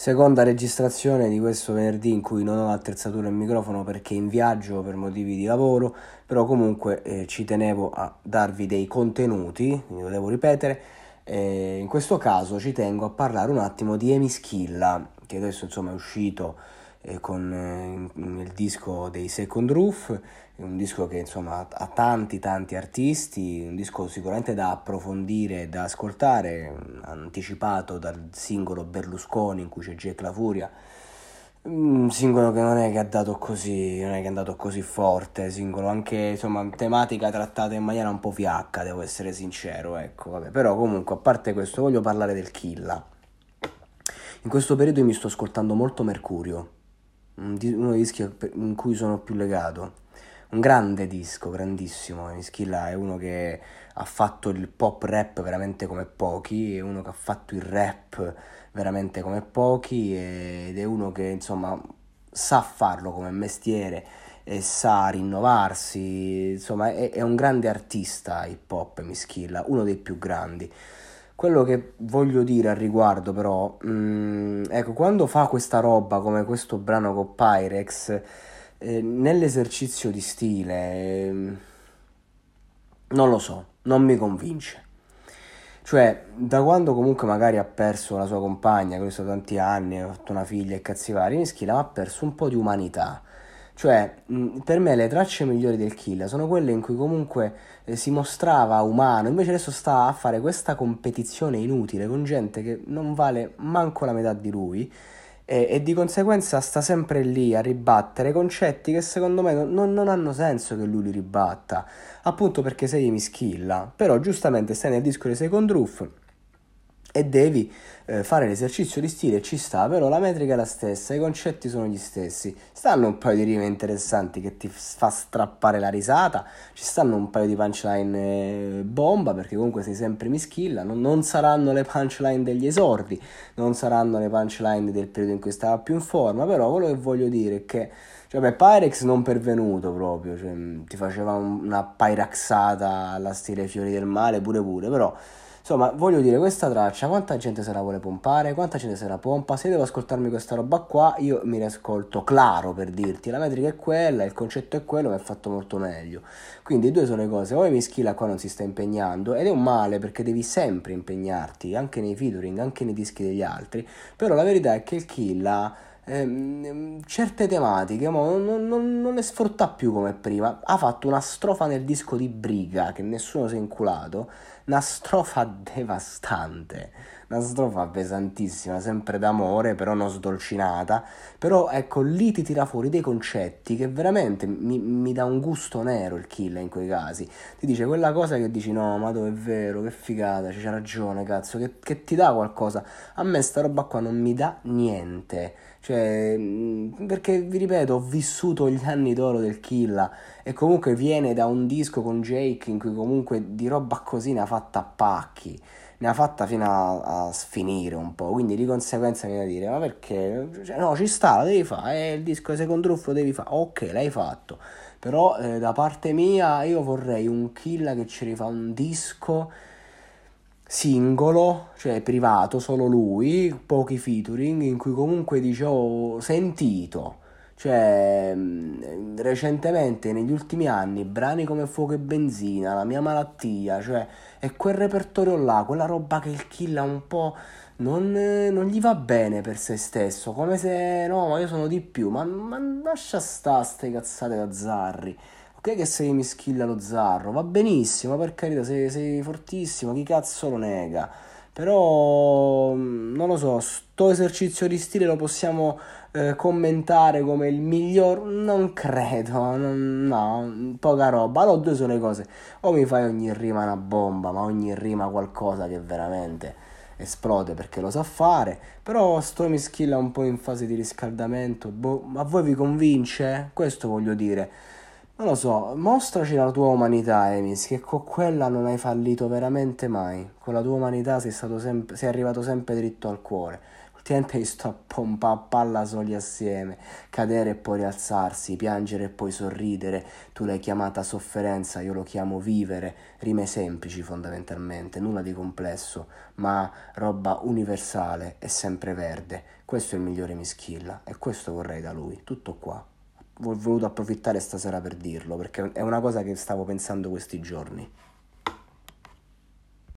Seconda registrazione di questo venerdì in cui non ho l'attrezzatura e microfono perché in viaggio per motivi di lavoro, però comunque eh, ci tenevo a darvi dei contenuti, quindi lo devo ripetere. Eh, in questo caso ci tengo a parlare un attimo di Emischilla, che adesso insomma è uscito eh, con eh, il disco dei Second Roof, un disco che insomma ha tanti tanti artisti, un disco sicuramente da approfondire e da ascoltare, anticipato dal singolo Berlusconi in cui c'è Jack La Furia, un singolo che non è che ha dato così, non è che è andato così forte, singolo anche insomma tematica trattata in maniera un po' fiacca, devo essere sincero, ecco, vabbè, però comunque a parte questo voglio parlare del Killa. In questo periodo mi sto ascoltando molto Mercurio, uno dei dischi in cui sono più legato un grande disco, grandissimo. Mischilla è uno che ha fatto il pop rap veramente come pochi, è uno che ha fatto il rap veramente come pochi ed è uno che insomma sa farlo come mestiere e sa rinnovarsi, insomma è, è un grande artista hip hop Mischilla, uno dei più grandi. Quello che voglio dire al riguardo però, mh, mm, ecco, quando fa questa roba come questo brano con Pyrex, eh, nell'esercizio di stile, eh, non lo so, non mi convince. Cioè, da quando comunque magari ha perso la sua compagna, che sono tanti anni, ha fatto una figlia e cazzi vari, Mischila ha perso un po' di umanità. Cioè, mh, per me le tracce migliori del Kill sono quelle in cui comunque eh, si mostrava umano, invece adesso sta a fare questa competizione inutile con gente che non vale manco la metà di lui e, e, di conseguenza sta sempre lì a ribattere concetti che secondo me non, non, hanno senso che lui li ribatta, appunto perché sei mischilla, però giustamente stai nel disco di Second Roof e devi eh, fare l'esercizio di stile, ci sta, però la metrica è la stessa, i concetti sono gli stessi. Stanno un paio di rime interessanti che ti fa strappare la risata, ci stanno un paio di punchline eh, bomba, perché comunque sei sempre mischilla, non, non, saranno le punchline degli esordi, non saranno le punchline del periodo in cui stava più in forma, però quello che voglio dire è che cioè, beh, Pyrex non pervenuto proprio, cioè, ti faceva una pyraxata alla stile Fiori del Male pure pure, però Insomma, voglio dire, questa traccia, quanta gente se la vuole pompare, quanta gente se la pompa, se devo ascoltarmi questa roba qua, io mi riascolto claro per dirti, la metrica è quella, il concetto è quello, ma è fatto molto meglio. Quindi due sono le cose, o Mischila qua non si sta impegnando, ed è un male perché devi sempre impegnarti, anche nei featuring, anche nei dischi degli altri, però la verità è che il Killa ehm, certe tematiche non, non, non, le sfrutta più come prima. Ha fatto una strofa nel disco di Briga che nessuno si è inculato, una strofa devastante, una strofa pesantissima, sempre d'amore, però non sdolcinata. Però ecco, lì ti tira fuori dei concetti che veramente mi, mi dà un gusto nero il kill in quei casi. Ti dice quella cosa che dici no, ma dove è vero, che figata, c'è ragione, cazzo, che, che ti dà qualcosa. A me sta roba qua non mi dà niente. Cioè, perché vi ripeto, ho vissuto gli anni d'oro del Killa e comunque viene da un disco con Jake in cui comunque di roba così ne ha fatta a pacchi, ne ha fatta fino a, a sfinire un po', quindi di conseguenza viene da dire, ma perché? Cioè, no, ci sta, lo devi fare, è il disco di Second Roof lo devi fare, ok, l'hai fatto, però eh, da parte mia io vorrei un Killa che ci rifà un disco singolo, cioè privato, solo lui, pochi featuring, in cui comunque dice ho sentito, cioè recentemente negli ultimi anni brani come Fuoco e Benzina, La mia malattia, cioè è quel repertorio là, quella roba che il kill ha un po' non, non, gli va bene per se stesso, come se no, ma io sono di più, ma, ma lascia sta ste cazzate da Zarri. Ok che sei mischilla lo zarro, va benissimo, per carità, sei, sei fortissimo, chi cazzo lo nega. Però, mm, non lo so, sto esercizio di stile lo possiamo eh, commentare come il miglior? Non credo, non, no, poca roba. Allora due sono le cose, o mi fai ogni rima una bomba, ma ogni rima qualcosa che veramente esplode perché lo sa fare, però sto Mischilla un po' in fase di riscaldamento, boh, ma voi vi convince? Questo voglio dire. Non lo so, mostraci la tua umanità, Emis, che con quella non hai fallito veramente mai. Con la tua umanità sei, stato sempre, sei arrivato sempre dritto al cuore. Ultimamente hai sto a pompa a palla soli assieme, cadere e poi rialzarsi, piangere e poi sorridere. Tu l'hai chiamata sofferenza, io lo chiamo vivere. Rime semplici fondamentalmente, nulla di complesso, ma roba universale e sempre verde. Questo è il migliore Mischilla e questo vorrei da lui. Tutto qua voluto approfittare stasera per dirlo, perché è una cosa che stavo pensando questi giorni.